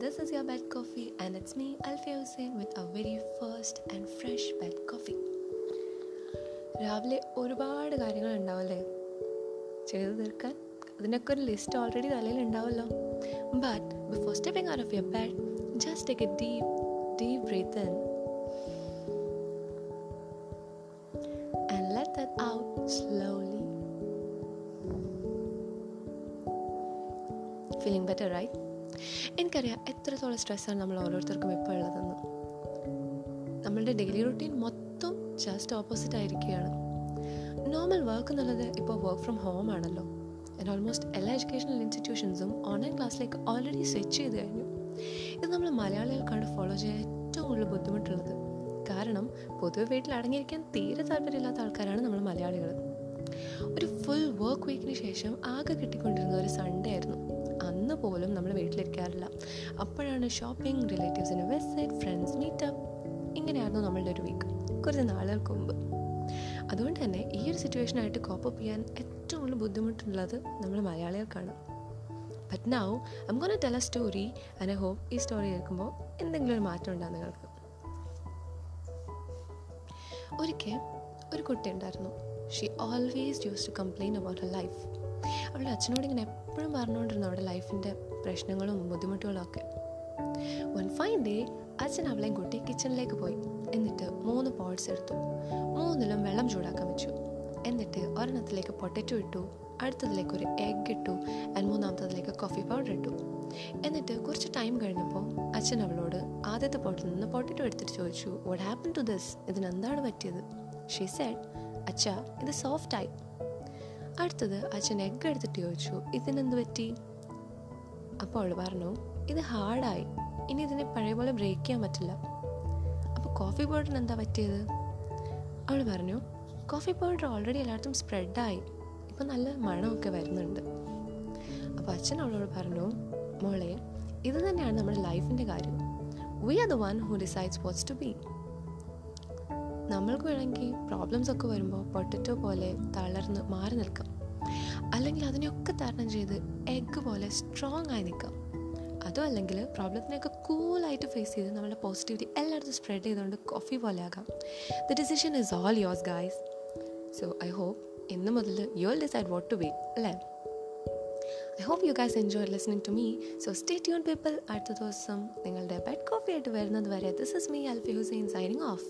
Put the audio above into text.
This is your bed coffee, and it's me, Alfia Hussein, with a very first and fresh bed coffee. രാവിലെ ഒരുപാട് കാര്യങ്ങൾ ഉണ്ടാവല്ലേ ചെയ്തു തീർക്കാൻ അതിനൊക്കെ ഒരു ലിസ്റ്റ് ഓൾറെഡി തലയിൽ ഉണ്ടാവല്ലോ but before stepping out of your bed just take a deep deep breath in and let that out slowly. feeling better ആയി എനിക്കറിയാം എത്രത്തോളം സ്ട്രെസ്സാണ് നമ്മൾ ഓരോരുത്തർക്കും ഇപ്പോൾ ഉള്ളതെന്ന്. നമ്മളുടെ ഡെയിലി റുട്ടീൻ മൊത്തം ജസ്റ്റ് ഓപ്പോസിറ്റ് ആയിരിക്കുകയാണ്. നോർമൽ വർക്ക് എന്നുള്ളത് ഇപ്പോൾ വർക്ക് ഫ്രം ഹോം ആണല്ലോ. ആൻഡ് ഓൾമോസ്റ്റ് എല്ലാ എഡ്യൂക്കേഷണൽ ഇൻസ്റ്റിറ്റ്യൂഷൻസും ഓൺലൈൻ ക്ലാസ്സിലേക്ക് ഓൾറെഡി സ്വിച്ച് ചെയ്ത് കഴിഞ്ഞു. ഇത് നമ്മൾ മലയാളികൾക്കാണ് ഫോളോ ചെയ്യാൻ ഏറ്റവും കൂടുതൽ ബുദ്ധിമുട്ടുള്ളത്. കാരണം പൊതുവെ വീട്ടിൽ അടങ്ങിയിരിക്കാൻ തീരെ താല്പര്യമില്ലാത്ത ആൾക്കാരാണ് നമ്മൾ മലയാളികൾ. ഒരു ഫുൾ വർക്ക് വീക്കിന് ശേഷം ആകെ കിട്ടിക്കൊണ്ടിരുന്ന ഒരു സൺഡേ ആയിരുന്നു. അന്ന് പോലും നമ്മൾ വീട്ടിലിരിക്കാറില്ല. അപ്പോഴാണ് ഷോപ്പിംഗ് റിലേറ്റീവ്സിന് വിസിറ്റ് ഫ്രണ്ട്സ് മീറ്റപ്പ് ഇങ്ങനെയായിരുന്നു നമ്മളുടെ ഒരു വീക്ക് കുറച്ച് നാളുകൾക്ക് മുമ്പ്. അതുകൊണ്ട് തന്നെ ഈ ഒരു സിറ്റുവേഷനായിട്ട് കോപ്പപ്പ് ചെയ്യാൻ ഏറ്റവും കൂടുതൽ ബുദ്ധിമുട്ടുള്ളത് നമ്മൾ മലയാളികൾക്കാണ് but now I'm gonna tell a story and I hope ഈ സ്റ്റോറി കേൾക്കുമ്പോൾ എന്തെങ്കിലും ഒരു മാറ്റം ഉണ്ടാകും നിങ്ങൾക്ക്. ഒരിക്കൽ ഒരു കുട്ടി ഉണ്ടായിരുന്നു. She always use to complain about her life അവളുടെ അച്ഛനോട് ഇങ്ങനെ എപ്പോഴും പറഞ്ഞുകൊണ്ടിരുന്നു അവളുടെ ലൈഫിന്റെ പ്രശ്നങ്ങളും ബുദ്ധിമുട്ടുകളും ഒക്കെ വൺ ഫൈൻ ഡേ അച്ഛൻ അവളെയും കൂട്ടി കിച്ചണിലേക്ക് പോയി. എന്നിട്ട് മൂന്ന് പോട്ട്സ് എടുത്തു. മൂന്നിലും വെള്ളം ചൂടാക്കാൻ വെച്ചു. എന്നിട്ട് ഒരെണ്ണത്തിലേക്ക് പൊട്ടറ്റോ ഇട്ടു. അടുത്തതിലേക്ക് ഒരു എഗ് ഇട്ടു. ആൻഡ് മൂന്നാമത്തതിലേക്ക് കോഫി പൗഡർ ഇട്ടു. എന്നിട്ട് കുറച്ച് ടൈം കഴിഞ്ഞപ്പോൾ അച്ഛൻ അവളോട് ആദ്യത്തെ പോട്ടിൽ നിന്ന് പൊട്ടറ്റോ എടുത്തിട്ട് ചോദിച്ചു വാട്ട് ഹാപ്പൻ ടു ദിസ് ഇതിനെന്താണ് പറ്റിയത്? ഷീ സെഡ് അച്ഛ ഇത് സോഫ്റ്റായി അടുത്തത് അച്ഛൻ എഗ് എടുത്തിട്ട് ചോദിച്ചു ഇതിനെന്ത് പറ്റി? അപ്പോൾ അവൾ പറഞ്ഞു ഇത് ഹാർഡായി. ഇനി ഇതിനെ പഴയ പോലെ ബ്രേക്ക് ചെയ്യാൻ പറ്റില്ല. അപ്പോൾ കോഫി പൗഡറിന് എന്താ പറ്റിയത്? അവൾ പറഞ്ഞു കോഫി പൗഡർ ഓൾറെഡി എല്ലായിടത്തും സ്പ്രെഡായി ഇപ്പം നല്ല മണമൊക്കെ വരുന്നുണ്ട്. അപ്പോൾ അച്ഛൻ അവളോട് പറഞ്ഞു മോളെ ഇത് തന്നെയാണ് നമ്മുടെ ലൈഫിന്റെ കാര്യം. We are the one who decides what's to be നമ്മൾക്ക് വേണമെങ്കിൽ പ്രോബ്ലംസ് ഒക്കെ വരുമ്പോൾ പൊട്ടറ്റോ പോലെ തളർന്ന് മാറി നിൽക്കാം. അല്ലെങ്കിൽ അതിനെയൊക്കെ തരണം ചെയ്ത് എഗ്ഗ് പോലെ സ്ട്രോങ് ആയി നിൽക്കാം. അതും അല്ലെങ്കിൽ പ്രോബ്ലത്തിനെയൊക്കെ കൂളായിട്ട് ഫേസ് ചെയ്ത് നമ്മുടെ പോസിറ്റിവിറ്റി എല്ലായിടത്തും സ്പ്രെഡ് ചെയ്തുകൊണ്ട് കോഫി പോലെ ആകാം. The decision is all yours guys so I hope ഇന്ന് മുതൽ you will decide what to be അല്ലേ? I hope you guys enjoy listening to me so stay tune people അടുത്ത ദിവസം നിങ്ങളുടെ ബെഡ് കോഫി ആയിട്ട് വരുന്നത് വരെ. This is me Alfi Hussain signing off